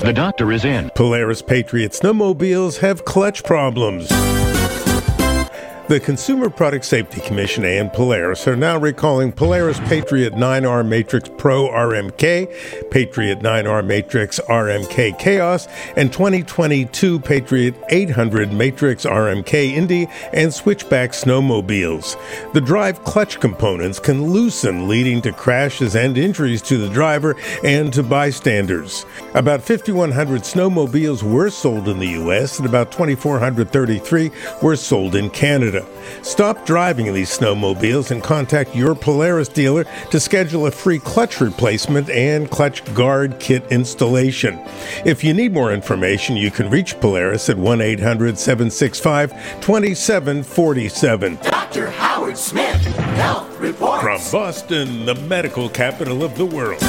The doctor is in. Polaris Patriot snowmobiles have clutch problems. The Consumer Product Safety Commission and Polaris are now recalling Polaris Patriot 9R Matryx Pro RMK, Patriot 9R Matryx RMK Khaos, and 2022 Patriot 800 Matryx RMK Indy and Switchback snowmobiles. The drive clutch components can loosen, leading to crashes and injuries to the driver and to bystanders. About 5,100 snowmobiles were sold in the U.S., and about 2,433 were sold in Canada. Stop driving these snowmobiles and contact your Polaris dealer to schedule a free clutch replacement and clutch guard kit installation. If you need more information, you can reach Polaris at 1 800 765 2747. Dr. Howard Smith, Health Reports. From Boston, the medical capital of the world.